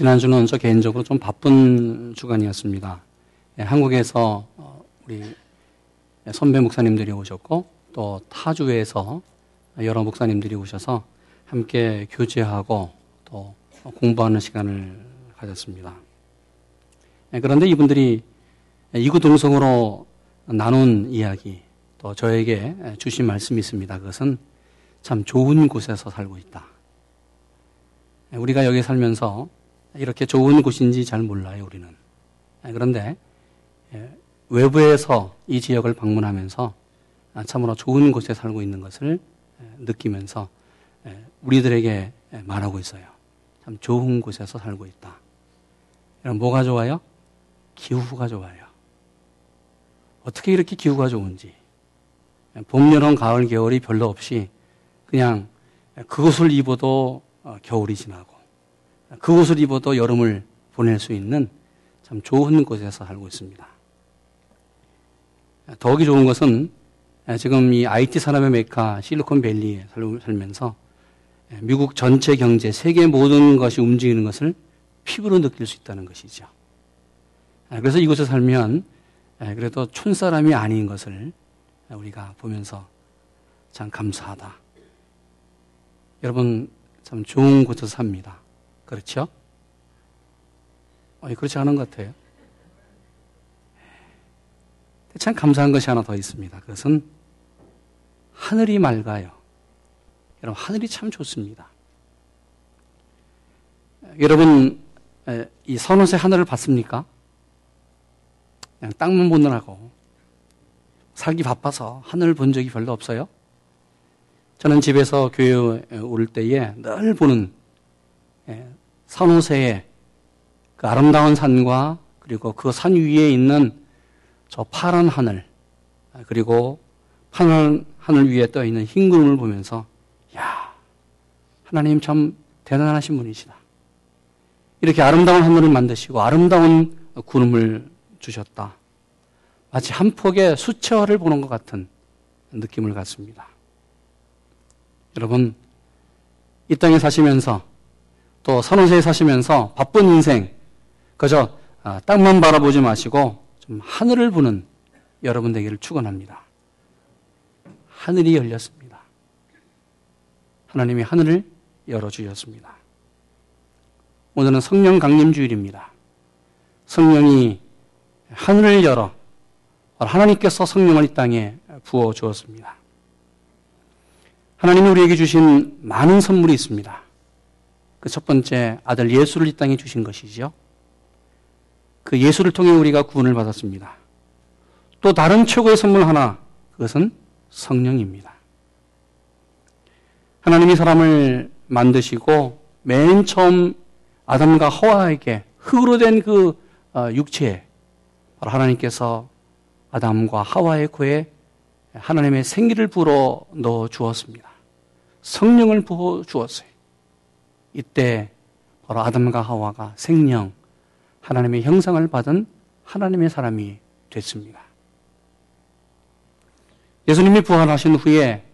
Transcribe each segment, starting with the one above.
지난주는 저 개인적으로 좀 바쁜 주간이었습니다. 예, 한국에서 어, 우리 선배 목사님들이 오셨고 또 타주에서 여러 목사님들이 오셔서 함께 교제하고 또 공부하는 시간을 가졌습니다. 예, 그런데 이분들이 이구동성으로 나눈 이야기 또 저에게 주신 말씀이 있습니다. 그것은 참 좋은 곳에서 살고 있다. 예, 우리가 여기 살면서 이렇게 좋은 곳인지 잘 몰라요, 우리는. 예, 그런데 외부에서 이 지역을 방문하면서 참으로 좋은 곳에 살고 있는 것을 느끼면서 우리들에게 말하고 있어요. 참 좋은 곳에서 살고 있다. 뭐가 좋아요? 기후가 좋아요. 어떻게 이렇게 기후가 좋은지. 봄, 여름, 가을, 겨울이 별로 없이 그냥 그것을 입어도 어, 겨울이 지나고 그것을 입어도 여름을 보낼 수 있는 참 좋은 곳에서 살고 있습니다. 더욱이 좋은 것은 지금 이 IT 산업의 메카 실리콘밸리에 살면서 미국 전체 경제, 세계 모든 것이 움직이는 것을 피부로 느낄 수 있다는 것이죠. 그래서 이곳에 살면 그래도 촌사람이 아닌 것을 우리가 보면서 참 감사하다. 여러분 참 좋은 곳에서 삽니다. 그렇죠? 그렇지 않은 것 같아요. 참 감사한 것이 하나 더 있습니다. 그것은 하늘이 맑아요. 여러분, 하늘이 참 좋습니다. 여러분, 이 선호세 하늘을 봤습니까? 그냥 땅만 보느라고 살기 바빠서 하늘을 본 적이 별로 없어요. 저는 집에서 교회 올 때에 늘 보는 산호세의 그 아름다운 산과 그리고 그 산 위에 있는 저 파란 하늘 그리고 하늘 하늘 위에 떠 있는 흰 구름을 보면서 야 하나님 참 대단하신 분이시다. 이렇게 아름다운 하늘을 만드시고 아름다운 구름을 주셨다. 마치 한 폭의 수채화를 보는 것 같은 느낌을 갖습니다. 여러분, 이 땅에 사시면서 또 산호세에 사시면서 바쁜 인생, 그저 아, 땅만 바라보지 마시고 좀 하늘을 보는 여러분 되기를 축원합니다. 하늘이 열렸습니다. 하나님이 하늘을 열어주셨습니다. 오늘은 성령 강림 주일입니다. 성령이 하늘을 열어 하나님께서 성령을 이 땅에 부어 주었습니다. 하나님이 우리에게 주신 많은 선물이 있습니다. 그 첫 번째 아들 예수를 이 땅에 주신 것이죠. 그 예수를 통해 우리가 구원을 받았습니다. 또 다른 최고의 선물 하나, 그것은 성령입니다. 하나님이 사람을 만드시고 맨 처음 아담과 하와에게 흙으로 된그 어, 육체에 바로 하나님께서 아담과 하와의 코에 하나님의 생기를 불어 넣어 주었습니다. 성령을 부어 주었어요. 이때 바로 아담과 하와가 생명, 하나님의 형상을 받은 하나님의 사람이 됐습니다. 예수님이 부활하신 후에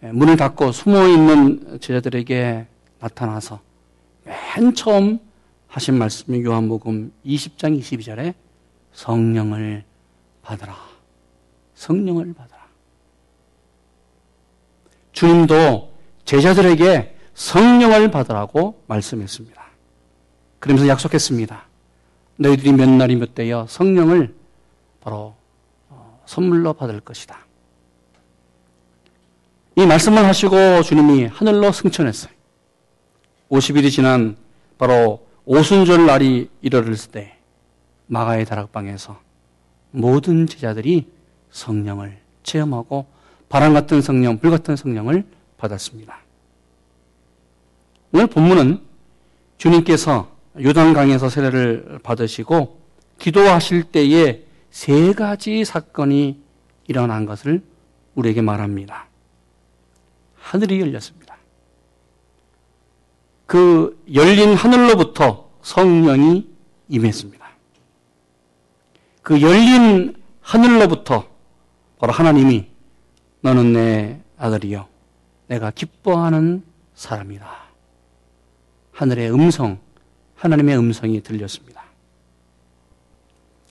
문을 닫고 숨어 있는 제자들에게 나타나서 맨 처음 하신 말씀이 요한복음 20장 22절에 성령을 받으라. 성령을 받으라. 주님도 제자들에게 성령을 받으라고 말씀했습니다. 그러면서 약속했습니다. 너희들이 몇 날이 몇 대여 성령을 바로 어, 선물로 받을 것이다. 이 말씀을 하시고 주님이 하늘로 승천했어요. 50일이 지난 바로 오순절 날이 이르렀을 때 마가의 다락방에서 모든 제자들이 성령을 체험하고 바람 같은 성령, 불 같은 성령을 받았습니다. 오늘 본문은 주님께서 요단강에서 세례를 받으시고 기도하실 때에 세 가지 사건이 일어난 것을 우리에게 말합니다. 하늘이 열렸습니다. 그 열린 하늘로부터 성령이 임했습니다. 그 열린 하늘로부터 바로 하나님이 너는 내 아들이요. 내가 기뻐하는 사람이다. 하늘의 음성, 하나님의 음성이 들렸습니다.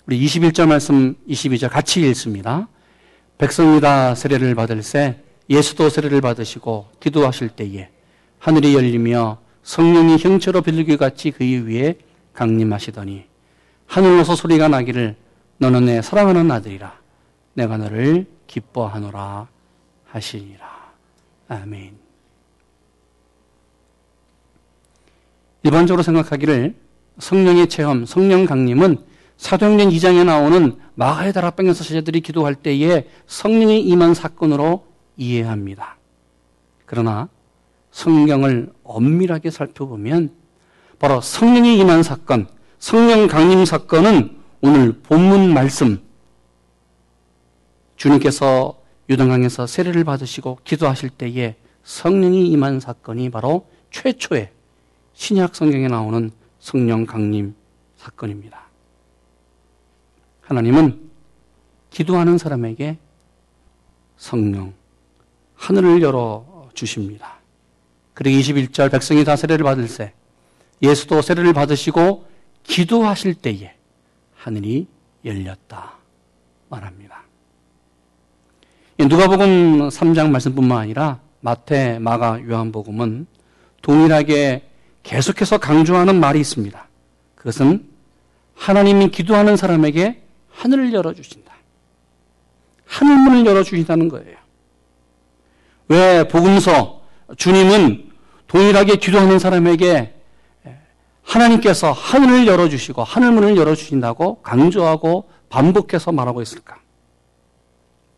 우리 21절 말씀 22절 같이 읽습니다. 백성이 다 세례를 받을 새 예수도 세례를 받으시고 기도하실 때에 하늘이 열리며 성령이 형체로 빌리기 같이 그의 위에 강림하시더니 하늘로서 소리가 나기를 너는 내 사랑하는 아들이라 내가 너를 기뻐하노라 하시니라. 아멘. 일반적으로 생각하기를 성령의 체험, 성령 강림은 사도행전 2장에 나오는 마가의 다락방에서 사제들이 기도할 때에 성령이 임한 사건으로 이해합니다. 그러나 성경을 엄밀하게 살펴보면 바로 성령이 임한 사건, 성령 강림 사건은 오늘 본문 말씀 주님께서 유등강에서 세례를 받으시고 기도하실 때에 성령이 임한 사건이 바로 최초의 신약 성경에 나오는 성령 강림 사건입니다. 하나님은 기도하는 사람에게 성령, 하늘을 열어 주십니다. 그리고 21절 백성이 다 세례를 받을 때 예수도 세례를 받으시고 기도하실 때에 하늘이 열렸다 말합니다. 누가복음 3장 말씀뿐만 아니라 마태, 마가, 요한복음은 동일하게 계속해서 강조하는 말이 있습니다. 그것은 하나님이 기도하는 사람에게 하늘을 열어주신다. 하늘문을 열어주신다는 거예요. 왜 복음서 주님은 동일하게 기도하는 사람에게 하나님께서 하늘을 열어주시고 하늘문을 열어주신다고 강조하고 반복해서 말하고 있을까?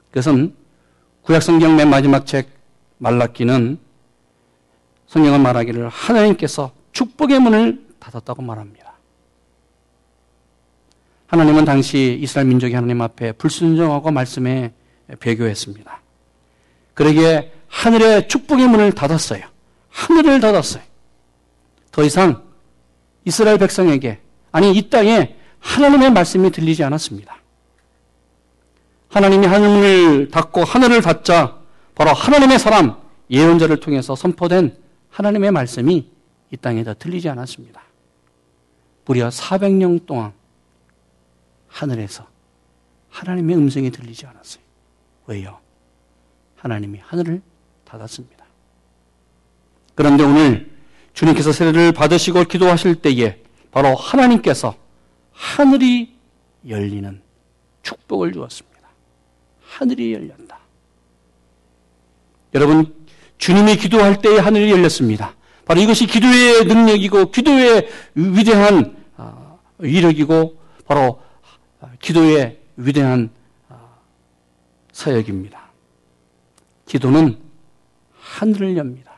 그것은 구약성경 맨 마지막 책 말라기는 성경은 말하기를 하나님께서 축복의 문을 닫았다고 말합니다. 하나님은 당시 이스라엘 민족이 하나님 앞에 불순종하고 말씀에 배교했습니다. 그러기에 하늘의 축복의 문을 닫았어요. 하늘을 닫았어요. 더 이상 이스라엘 백성에게 아니 이 땅에 하나님의 말씀이 들리지 않았습니다. 하나님이 하늘을 닫고 하늘을 닫자 바로 하나님의 사람 예언자를 통해서 선포된 하나님의 말씀이 이 땅에 더 들리지 않았습니다. 무려 400년 동안 하늘에서 하나님의 음성이 들리지 않았어요. 왜요? 하나님이 하늘을 닫았습니다. 그런데 오늘 주님께서 세례를 받으시고 기도하실 때에 바로 하나님께서 하늘이 열리는 축복을 주었습니다. 하늘이 열렸다. 여러분, 주님이 기도할 때에 하늘이 열렸습니다. 바로 이것이 기도의 능력이고 기도의 위대한 위력이고 바로 기도의 위대한 사역입니다. 기도는 하늘을 엽니다.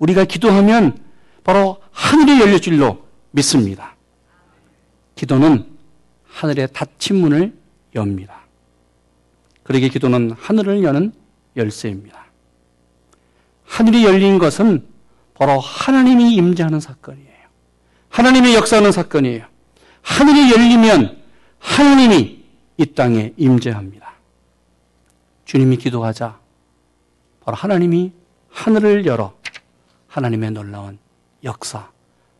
우리가 기도하면 바로 하늘이 열릴 줄로 믿습니다. 기도는 하늘의 닫힌 문을 엽니다. 그러게 기도는 하늘을 여는 열쇠입니다. 하늘이 열린 것은 바로 하나님이 임재하는 사건이에요. 하나님의 역사하는 사건이에요. 하늘이 열리면 하나님이 이 땅에 임재합니다. 주님이 기도하자 바로 하나님이 하늘을 열어 하나님의 놀라운 역사,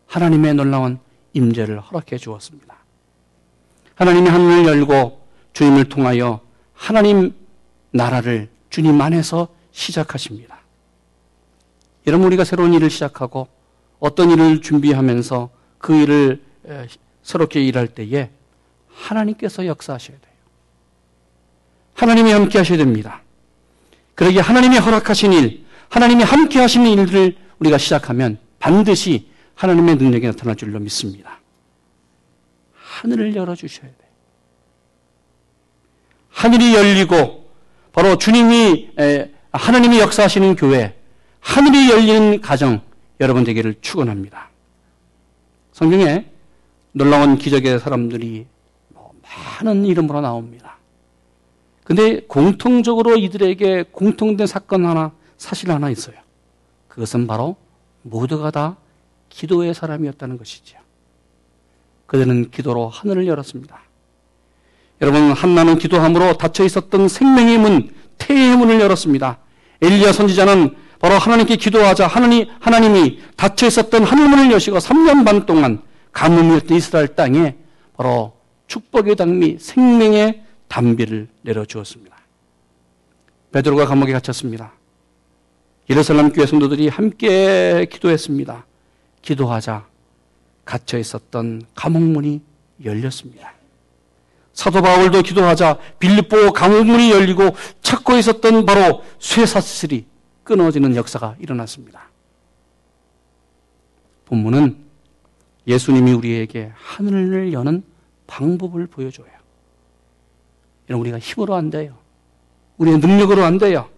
하나님의 놀라운 임재를 허락해 주었습니다. 하나님이 하늘을 열고 주님을 통하여 하나님 나라를 주님 안에서 시작하십니다. 여러분 우리가 새로운 일을 시작하고 어떤 일을 준비하면서 그 일을 새롭게 일할 때에 하나님께서 역사하셔야 돼요. 하나님이 함께 하셔야 됩니다. 그러기 하나님이 허락하신 일, 하나님이 함께 하시는 일들을 우리가 시작하면 반드시 하나님의 능력이 나타날 줄로 믿습니다. 하늘을 열어주셔야 돼요. 하늘이 열리고 바로 주님이 하나님이 역사하시는 교회, 하늘이 열리는 가정 여러분 되기를 축원합니다. 성경에 놀라운 기적의 사람들이 뭐 많은 이름으로 나옵니다. 근데 공통적으로 이들에게 공통된 사건 하나, 사실 하나 있어요. 그것은 바로 모두가 다 기도의 사람이었다는 것이죠. 그들은 기도로 하늘을 열었습니다. 여러분, 한나는 기도함으로 닫혀 있었던 생명의 문, 태의 문을 열었습니다. 엘리야 선지자는 바로 하나님께 기도하자 하나님, 하나님이 닫혀 있었던 하늘문을 여시고 3년 반 동안 가뭄이었던 이스라엘 땅에 바로 축복의 당미 생명의 담비를 내려주었습니다. 베드로가 감옥에 갇혔습니다. 예루살렘 교회 성도들이 함께 기도했습니다. 기도하자 갇혀 있었던 감옥문이 열렸습니다. 사도 바울도 기도하자 빌립보 감옥문이 열리고 찾고 있었던 바로 쇠사슬이 끊어지는 역사가 일어났습니다. 본문은 예수님이 우리에게 하늘을 여는 방법을 보여줘요. 이런 우리가 힘으로 안 돼요. 우리의 능력으로 안 돼요.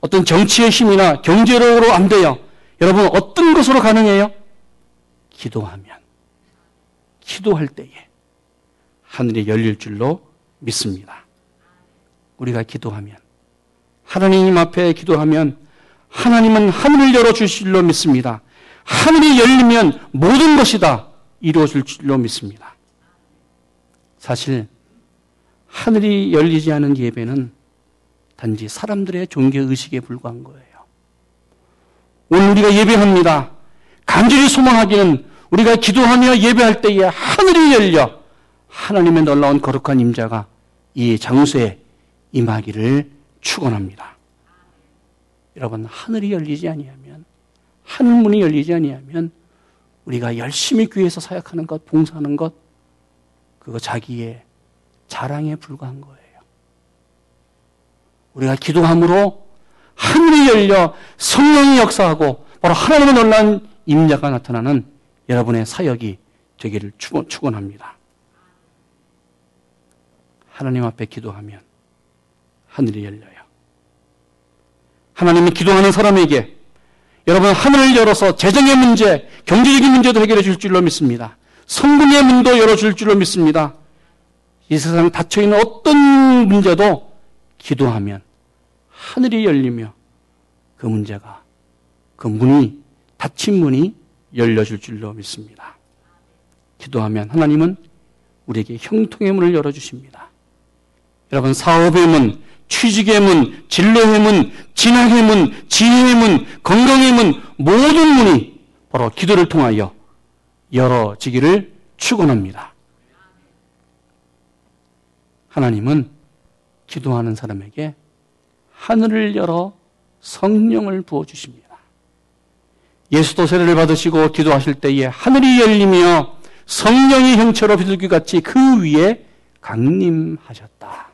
어떤 정치의 힘이나 경제력으로 안 돼요. 여러분 어떤 것으로 가능해요? 기도하면 기도할 때에 하늘이 열릴 줄로 믿습니다. 우리가 기도하면 하나님 앞에 기도하면 하나님은 하늘을 열어 주실 줄로 믿습니다. 하늘이 열리면 모든 것이 다 이루어질 줄로 믿습니다. 사실 하늘이 열리지 않은 예배는 단지 사람들의 종교 의식에 불과한 거예요. 오늘 우리가 예배합니다. 간절히 소망하기는 우리가 기도하며 예배할 때에 하늘이 열려 하나님의 놀라운 거룩한 임자가 이 장소에 임하기를 축원합니다. 여러분 하늘이 열리지 아니하면 하늘 문이 열리지 아니하면 우리가 열심히 교회에서 사역하는 것, 봉사하는 것 그거 자기의 자랑에 불과한 거예요. 우리가 기도함으로 하늘이 열려 성령이 역사하고 바로 하나님의 놀라운 임자가 나타나는 여러분의 사역이 되기를 축원합니다. 하나님 앞에 기도하면 하늘이 열려요. 하나님이 기도하는 사람에게 여러분 하늘을 열어서 재정의 문제, 경제적인 문제도 해결해 줄 줄로 믿습니다. 성공의 문도 열어 줄 줄로 믿습니다. 이 세상 닫혀 있는 어떤 문제도 기도하면 하늘이 열리며 그 문제가 그 문이 닫힌 문이 열려 줄 줄로 믿습니다. 기도하면 하나님은 우리에게 형통의 문을 열어 주십니다. 여러분 사업의 문, 취직의 문, 진로의 문, 진학의 문, 지혜의 문, 건강의 문 모든 문이 바로 기도를 통하여 열어지기를 축원합니다. 하나님은 기도하는 사람에게 하늘을 열어 성령을 부어 주십니다. 예수도 세례를 받으시고 기도하실 때에 하늘이 열리며 성령이 형체로 비둘기 같이 그 위에 강림하셨다.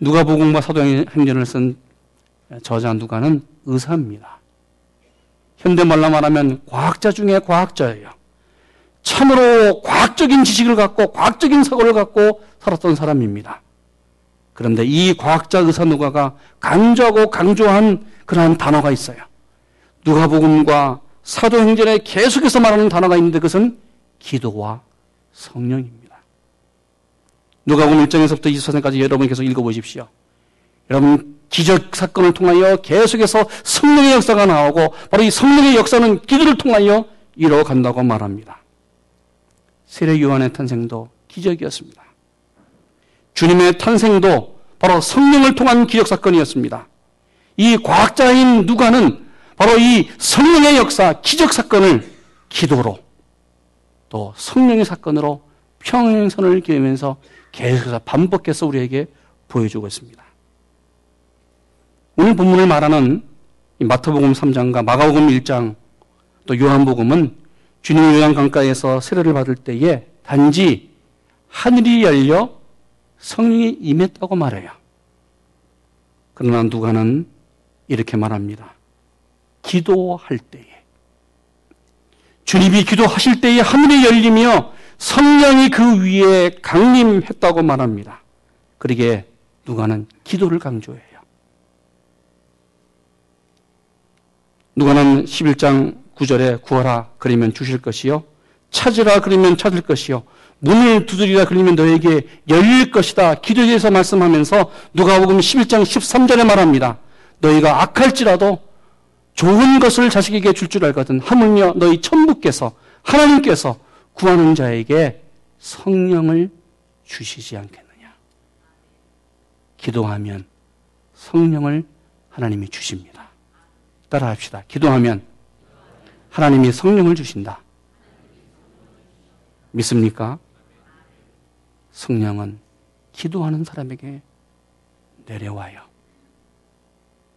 누가복음과 사도행전을 쓴 저자 누가는 의사입니다. 현대말로 말하면 과학자 중에 과학자예요. 참으로 과학적인 지식을 갖고 과학적인 사고를 갖고 살았던 사람입니다. 그런데 이 과학자 의사 누가가 강조하고 강조한 그러한 단어가 있어요. 누가복음과 사도행전에 계속해서 말하는 단어가 있는데 그것은 기도와 성령입니다. 누가복음 1장에서부터 24장까지 여러분 계속 읽어보십시오. 여러분 기적 사건을 통하여 계속해서 성령의 역사가 나오고 바로 이 성령의 역사는 기도를 통하여 이루어간다고 말합니다. 세례 요한의 탄생도 기적이었습니다. 주님의 탄생도 바로 성령을 통한 기적 사건이었습니다. 이 과학자인 누가는 바로 이 성령의 역사, 기적 사건을 기도로 또 성령의 사건으로 평행선을 그리면서 계속해서 반복해서 우리에게 보여주고 있습니다. 오늘 본문을 말하는 마태복음 3장과 마가복음 1장 또 요한복음은 주님이 요양강가에서 세례를 받을 때에 단지 하늘이 열려 성령이 임했다고 말해요. 그러나 누가는 이렇게 말합니다. 기도할 때에 주님이 기도하실 때에 하늘이 열리며 성령이 그 위에 강림했다고 말합니다. 그러게 누가는 기도를 강조해요. 누가는 11장 9절에 구하라 그러면 주실 것이요 찾으라 그러면 찾을 것이요 문을 두드리라 그러면 너에게 열릴 것이다. 기도에 대해서 말씀하면서 누가복음 11장 13절에 말합니다. 너희가 악할지라도 좋은 것을 자식에게 줄 줄 알거든. 하물며 너희 천부께서 하나님께서 구하는 자에게 성령을 주시지 않겠느냐. 기도하면 성령을 하나님이 주십니다. 따라 합시다. 기도하면 하나님이 성령을 주신다. 믿습니까? 성령은 기도하는 사람에게 내려와요.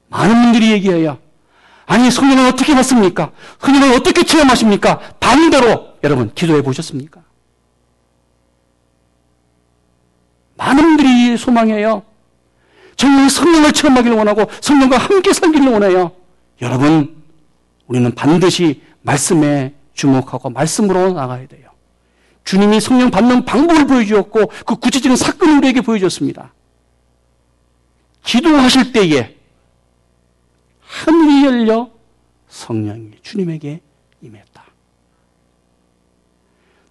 많은 분들이 얘기해요. 아니, 성령은 어떻게 받습니까? 성령은 어떻게 체험하십니까? 반대로 여러분 기도해 보셨습니까? 많은 분들이 소망해요. 정말 성령을 체험하기를 원하고 성령과 함께 살기를 원해요. 여러분, 우리는 반드시 말씀에 주목하고 말씀으로 나가야 돼요. 주님이 성령 받는 방법을 보여주었고 그 구체적인 사건을 우리에게 보여줬습니다. 기도하실 때에 하늘이 열려 성령이 주님에게 임했다.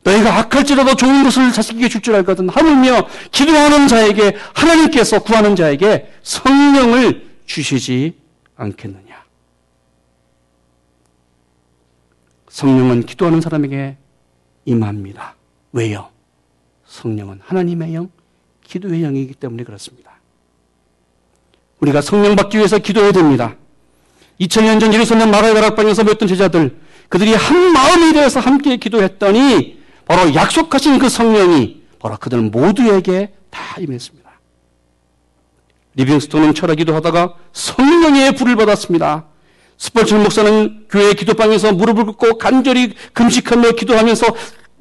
너희가 악할지라도 좋은 것을 자식에게 줄 줄 알거든 하물며 기도하는 자에게 하나님께서 구하는 자에게 성령을 주시지 않겠느냐. 성령은 기도하는 사람에게 임합니다. 왜요? 성령은 하나님의 영, 기도의 영이기 때문에 그렇습니다. 우리가 성령 받기 위해서 기도해야 됩니다. 2000년 전 예루살렘 마가의 다락방에서 모였던 제자들, 그들이 한 마음이 되어서 함께 기도했더니 바로 약속하신 그 성령이 바로 그들 모두에게 다 임했습니다. 리빙스톤은 철야 기도 하다가 성령의 불을 받았습니다. 스펄전 목사는 교회 기도방에서 무릎을 꿇고 간절히 금식하며 기도하면서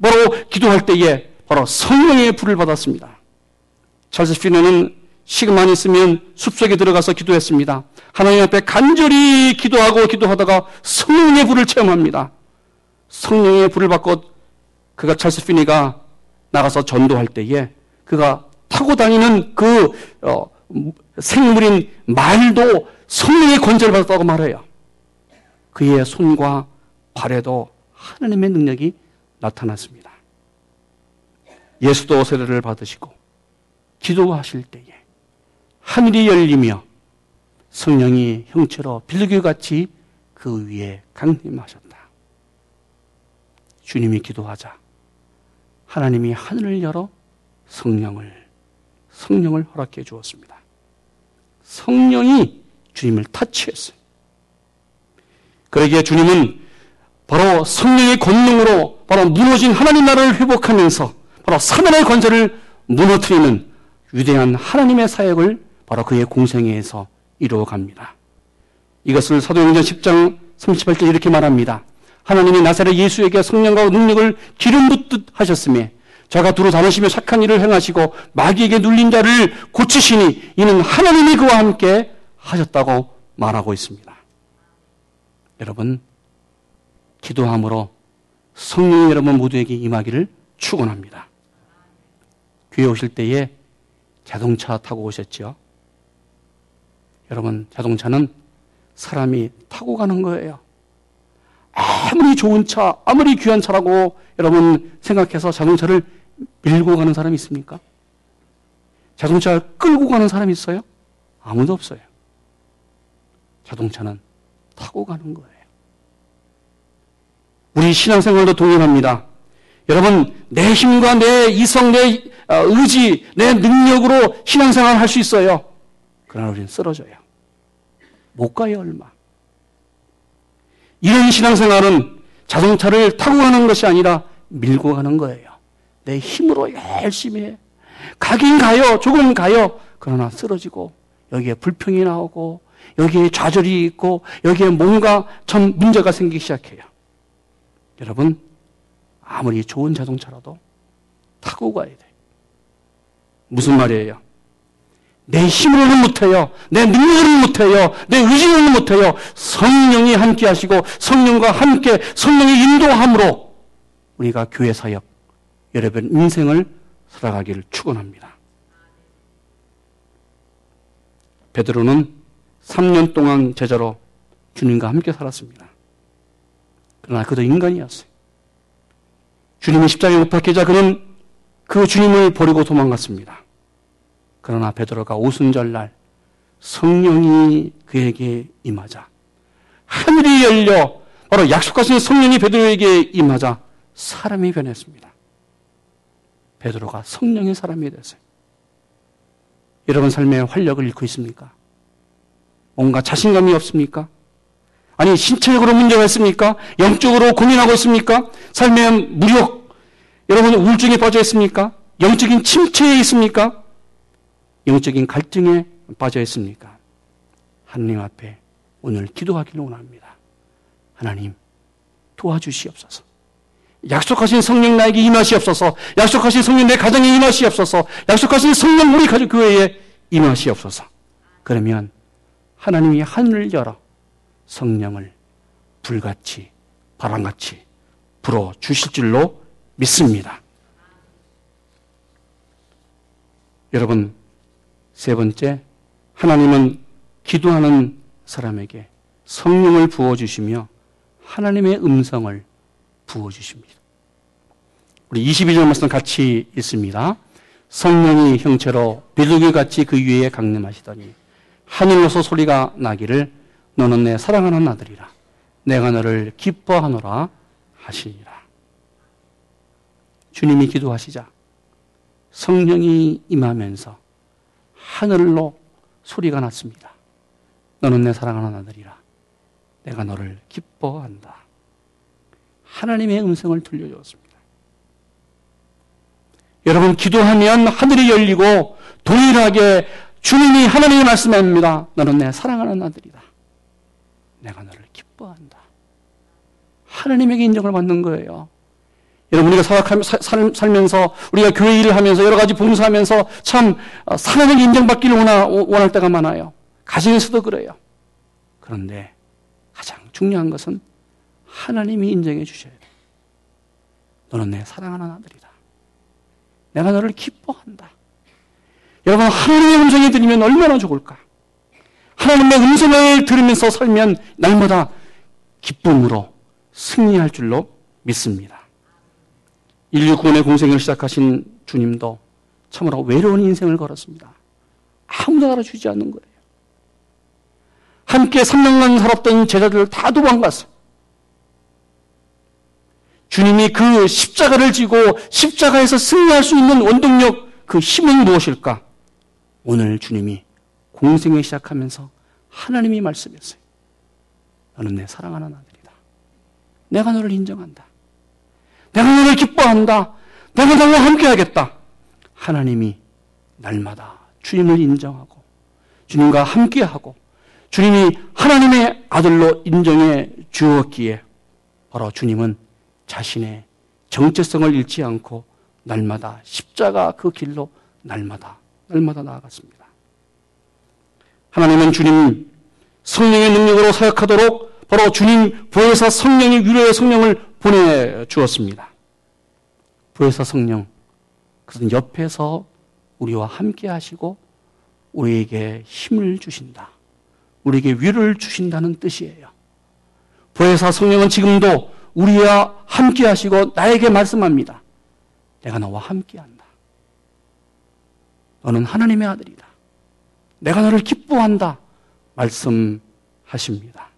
바로 기도할 때에 바로 성령의 불을 받았습니다. 찰스 피니는 시간만 있으면 숲속에 들어가서 기도했습니다. 하나님 앞에 간절히 기도하고 기도하다가 성령의 불을 체험합니다. 성령의 불을 받고 그가 찰스 피니가 나가서 전도할 때에 그가 타고 다니는 그 어, 생물인 말도 성령의 권세를 받았다고 말해요. 그의 손과 발에도 하나님의 능력이 나타났습니다. 예수도 세례를 받으시고 기도하실 때에 하늘이 열리며 성령이 형체로 빌기 같이 그 위에 강림하셨다. 주님이 기도하자 하나님이 하늘을 열어 성령을 성령을 허락해 주었습니다. 성령이 주님을 타치했어요. 그러기에 주님은 바로 성령의 권능으로 바로 무너진 하나님 나라를 회복하면서 바로 사단의 권세를 무너뜨리는 위대한 하나님의 사역을 바로 그의 공생애에서 이루어갑니다. 이것을 사도행전 10장 38절 이렇게 말합니다. 하나님이 나사렛 예수에게 성령과 능력을 기름 붓듯 하셨으며 자가 두루 다니시며 착한 일을 행하시고 마귀에게 눌린 자를 고치시니 이는 하나님이 그와 함께 하셨다고 말하고 있습니다. 여러분 기도함으로 성령이 여러분 모두에게 임하기를 축원합니다. 교회 오실 때에 자동차 타고 오셨죠? 여러분 자동차는 사람이 타고 가는 거예요. 아무리 좋은 차, 아무리 귀한 차라고 여러분 생각해서 자동차를 밀고 가는 사람이 있습니까? 자동차를 끌고 가는 사람이 있어요? 아무도 없어요. 자동차는 타고 가는 거예요. 우리 신앙생활도 동일합니다. 여러분, 내 힘과 내 이성, 내 어, 의지, 내 능력으로 신앙생활을 할수 있어요. 그러나 우리는 쓰러져요. 못 가요, 얼마. 이런 신앙생활은 자동차를 타고 가는 것이 아니라 밀고 가는 거예요. 내 힘으로 열심히 해. 가긴 가요. 조금 가요. 그러나 쓰러지고 여기에 불평이 나오고 여기에 좌절이 있고 여기에 뭔가 참 문제가 생기기 시작해요. 여러분 아무리 좋은 자동차라도 타고 가야 돼. 무슨 말이에요? 내 힘으로는 못해요. 내 능력으로는 못해요. 내 의지로는 못해요. 성령이 함께 하시고 성령과 함께 성령의 인도함으로 우리가 교회 사역, 여러분 인생을 살아가기를 축원합니다. 베드로는 3년 동안 제자로 주님과 함께 살았습니다. 그러나 그도 인간이었어요. 주님이 십자가에 못 박히자 그는 그 주님을 버리고 도망갔습니다. 그러나 베드로가 오순절날 성령이 그에게 임하자 하늘이 열려 바로 약속하신 성령이 베드로에게 임하자 사람이 변했습니다. 베드로가 성령의 사람이 됐어요. 여러분 삶의 활력을 잃고 있습니까? 뭔가 자신감이 없습니까? 아니, 신체적으로 문제가 있습니까? 영적으로 고민하고 있습니까? 삶의 무력, 여러분 우울증에 빠져 있습니까? 영적인 침체에 있습니까? 영적인 갈등에 빠져 있습니까? 하나님 앞에 오늘 기도하기를 원합니다. 하나님, 도와주시옵소서. 약속하신 성령 나에게 임하시옵소서. 약속하신 성령 내 가정에 임하시옵소서. 약속하신 성령 우리 가족 교회에 임하시옵소서. 그러면 하나님이 하늘을 열어 성령을 불같이 바람같이 불어 주실 줄로 믿습니다. 여러분, 세 번째, 하나님은 기도하는 사람에게 성령을 부어주시며 하나님의 음성을 부어주십니다. 우리 22절 말씀 같이 읽습니다. 성령이 형체로 비둘기 같이 그 위에 강림하시더니 하늘로서 소리가 나기를 너는 내 사랑하는 아들이라 내가 너를 기뻐하노라 하시니라. 주님이 기도하시자 성령이 임하면서 하늘로 소리가 났습니다. 너는 내 사랑하는 아들이라 내가 너를 기뻐한다. 하나님의 음성을 들려주었습니다. 여러분 기도하면 하늘이 열리고 동일하게 주님이 하나님의 말씀합니다. 너는 내 사랑하는 아들이다. 내가 너를 기뻐한다. 하나님에게 인정을 받는 거예요. 여러분 우리가 살면서 우리가 교회 일을 하면서 여러 가지 봉사하면서 참 사랑을 어, 인정받기를 원할 때가 많아요. 가정에서도 그래요. 그런데 가장 중요한 것은 하나님이 인정해 주셔야 돼. 너는 내 사랑하는 아들이다. 내가 너를 기뻐한다. 여러분, 하나님의 음성이 들리면 얼마나 좋을까? 하나님의 음성을 들으면서 살면 날마다 기쁨으로 승리할 줄로 믿습니다. 인류 구원의 공생을 시작하신 주님도 참으로 외로운 인생을 걸었습니다. 아무도 알아주지 않는 거예요. 함께 3년간 살았던 제자들 다 도망갔어. 주님이 그 십자가를 지고 십자가에서 승리할 수 있는 원동력, 그 힘은 무엇일까? 오늘 주님이 공생을 시작하면서 하나님이 말씀했어요. 너는 내 사랑하는 아들이다. 내가 너를 인정한다. 내가 너를 기뻐한다. 내가 너와 함께하겠다. 하나님이 날마다 주님을 인정하고 주님과 함께하고 주님이 하나님의 아들로 인정해 주었기에 바로 주님은 자신의 정체성을 잃지 않고 날마다 십자가 그 길로 날마다 날마다 나아갔습니다. 하나님은 주님 성령의 능력으로 사역하도록 바로 주님 보혜사 성령의 위로의 성령을 보내 주었습니다. 보혜사 성령 그것은 옆에서 우리와 함께 하시고 우리에게 힘을 주신다. 우리에게 위로를 주신다는 뜻이에요. 보혜사 성령은 지금도 우리와 함께 하시고 나에게 말씀합니다. 내가 너와 함께 한다. 너는 하나님의 아들이다. 내가 너를 기뻐한다. 말씀하십니다.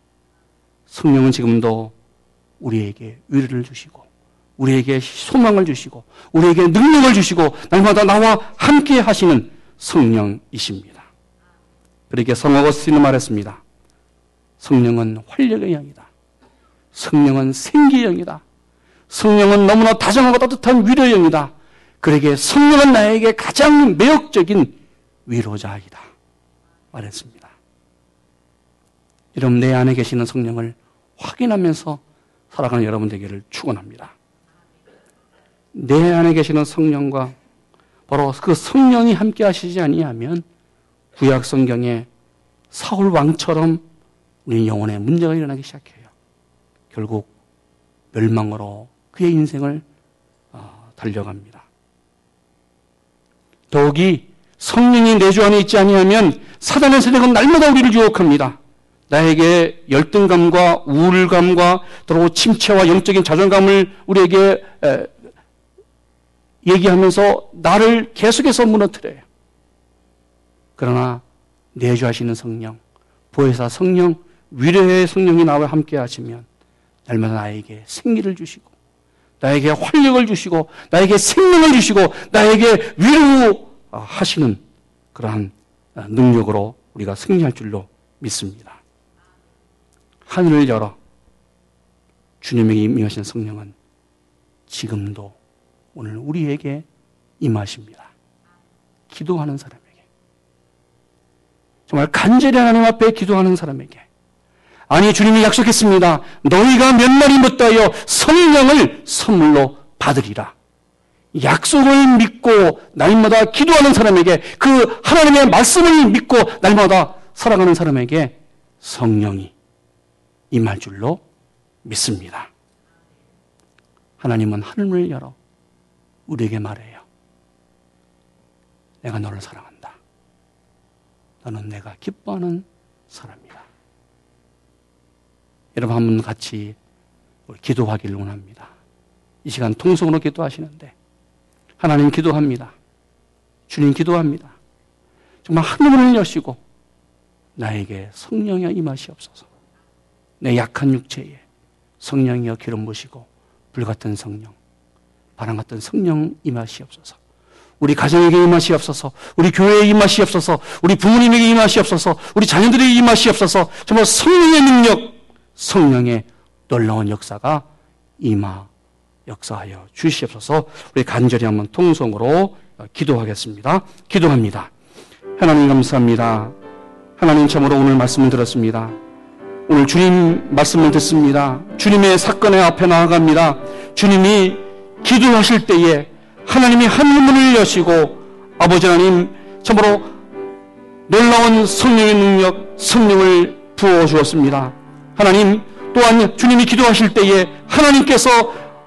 성령은 지금도 우리에게 위로를 주시고, 우리에게 소망을 주시고, 우리에게 능력을 주시고, 날마다 나와 함께 하시는 성령이십니다. 그렇게 성어거스틴은 말했습니다. 성령은 활력의 영이다. 성령은 생기형이다. 성령은 너무나 다정하고 따뜻한 위로형이다. 그러게 성령은 나에게 가장 매력적인 위로자이다. 말했습니다. 여러분, 내 안에 계시는 성령을 확인하면서 살아가는 여러분 되기를 축원합니다. 내 안에 계시는 성령과 바로 그 성령이 함께 하시지 아니하면 구약 성경에 사울 왕처럼 우리 영혼에 문제가 일어나기 시작해요. 결국 멸망으로 그의 인생을 어, 달려갑니다. 더욱이 성령이 내 주 안에 있지 아니하면 사단의 세력은 날마다 우리를 유혹합니다. 나에게 열등감과 우울감과 또 침체와 영적인 자존감을 우리에게 얘기하면서 나를 계속해서 무너뜨려요. 그러나 내주하시는 성령, 보혜사 성령, 위로의 성령이 나와 함께 하시면 날마다 나에게 생기를 주시고 나에게 활력을 주시고 나에게 생명을 주시고 나에게 위로하시는 그러한 능력으로 우리가 승리할 줄로 믿습니다. 하늘을 열어 주님에게 임하신 성령은 지금도 오늘 우리에게 임하십니다. 기도하는 사람에게. 정말 간절히 하나님 앞에 기도하는 사람에게. 아니, 주님이 약속했습니다. 너희가 몇 날이 못하여 성령을 선물로 받으리라. 약속을 믿고 날마다 기도하는 사람에게 그 하나님의 말씀을 믿고 날마다 살아가는 사람에게 성령이 임할 줄로 믿습니다. 하나님은 하늘을 열어 우리에게 말해요. 내가 너를 사랑한다. 너는 내가 기뻐하는 사람이다. 여러분 한번 같이 기도하기를 원합니다. 이 시간 통성으로 기도하시는데 하나님 기도합니다. 주님 기도합니다. 정말 하늘을 여시고 나에게 성령의 임하시옵소서. 내 약한 육체에 성령이여 기름 부시고 불같은 성령, 바람 같은 성령 임하시옵소서. 우리 가정에게 임하시옵소서. 우리 교회에 임하시옵소서. 우리 부모님에게 임하시옵소서. 우리 자녀들에게 임하시옵소서. 정말 성령의 능력, 성령의 놀라운 역사가 임하 역사하여 주시옵소서. 우리 간절히 한번 통성으로 기도하겠습니다. 기도합니다. 하나님 감사합니다. 하나님 참으로 오늘 말씀을 들었습니다. 오늘 주님 말씀을 듣습니다. 주님의 사건의 앞에 나아갑니다. 주님이 기도하실 때에 하나님이 하늘문을 여시고 아버지 하나님 참으로 놀라운 성령의 능력, 성령을 부어 주었습니다. 하나님 또한 주님이 기도하실 때에 하나님께서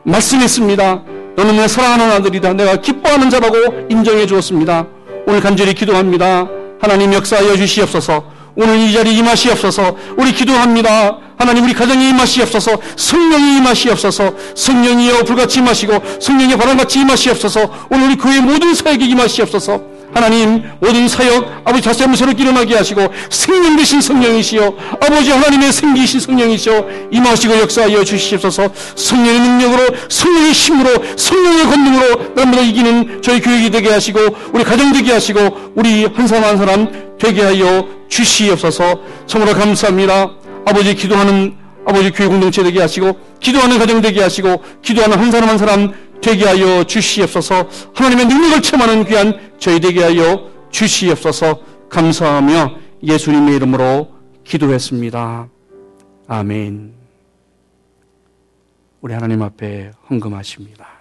말씀했습니다. 너는 내 사랑하는 아들이다. 내가 기뻐하는 자라고 인정해 주었습니다. 오늘 간절히 기도합니다. 하나님 역사하여 주시옵소서. 오늘 이 자리에 임하시옵소서. 우리 기도합니다. 하나님 우리 가정에 임하시옵소서. 성령이 임하시옵소서. 성령이여 불같이 임하시고 성령이 바람같이 임하시옵소서. 오늘 우리 교회 모든 사역에 임하시옵소서. 하나님 모든 사역 아버지 다시 한번 서로 일어나게 하시고 생명 되신 성령이시여 아버지 하나님의 생기신 성령이시여 임하시고 역사하여 주시옵소서. 성령의 능력으로 성령의 힘으로 성령의 권능으로 날마다 이기는 저희 교육이 되게 하시고 우리 가정 되게 하시고 우리 한 사람 한 사람 되게 하여 주시옵소서. 참으로 감사합니다. 아버지 기도하는 아버지 교회 공동체 되게 하시고 기도하는 가정 되게 하시고 기도하는 한 사람 한 사람 되게 하여 주시옵소서 하나님의 능력을 체험하는 귀한 저희 되게 하여 주시옵소서 감사하며 예수님의 이름으로 기도했습니다. 아멘. 우리 하나님 앞에 헌금하십니다.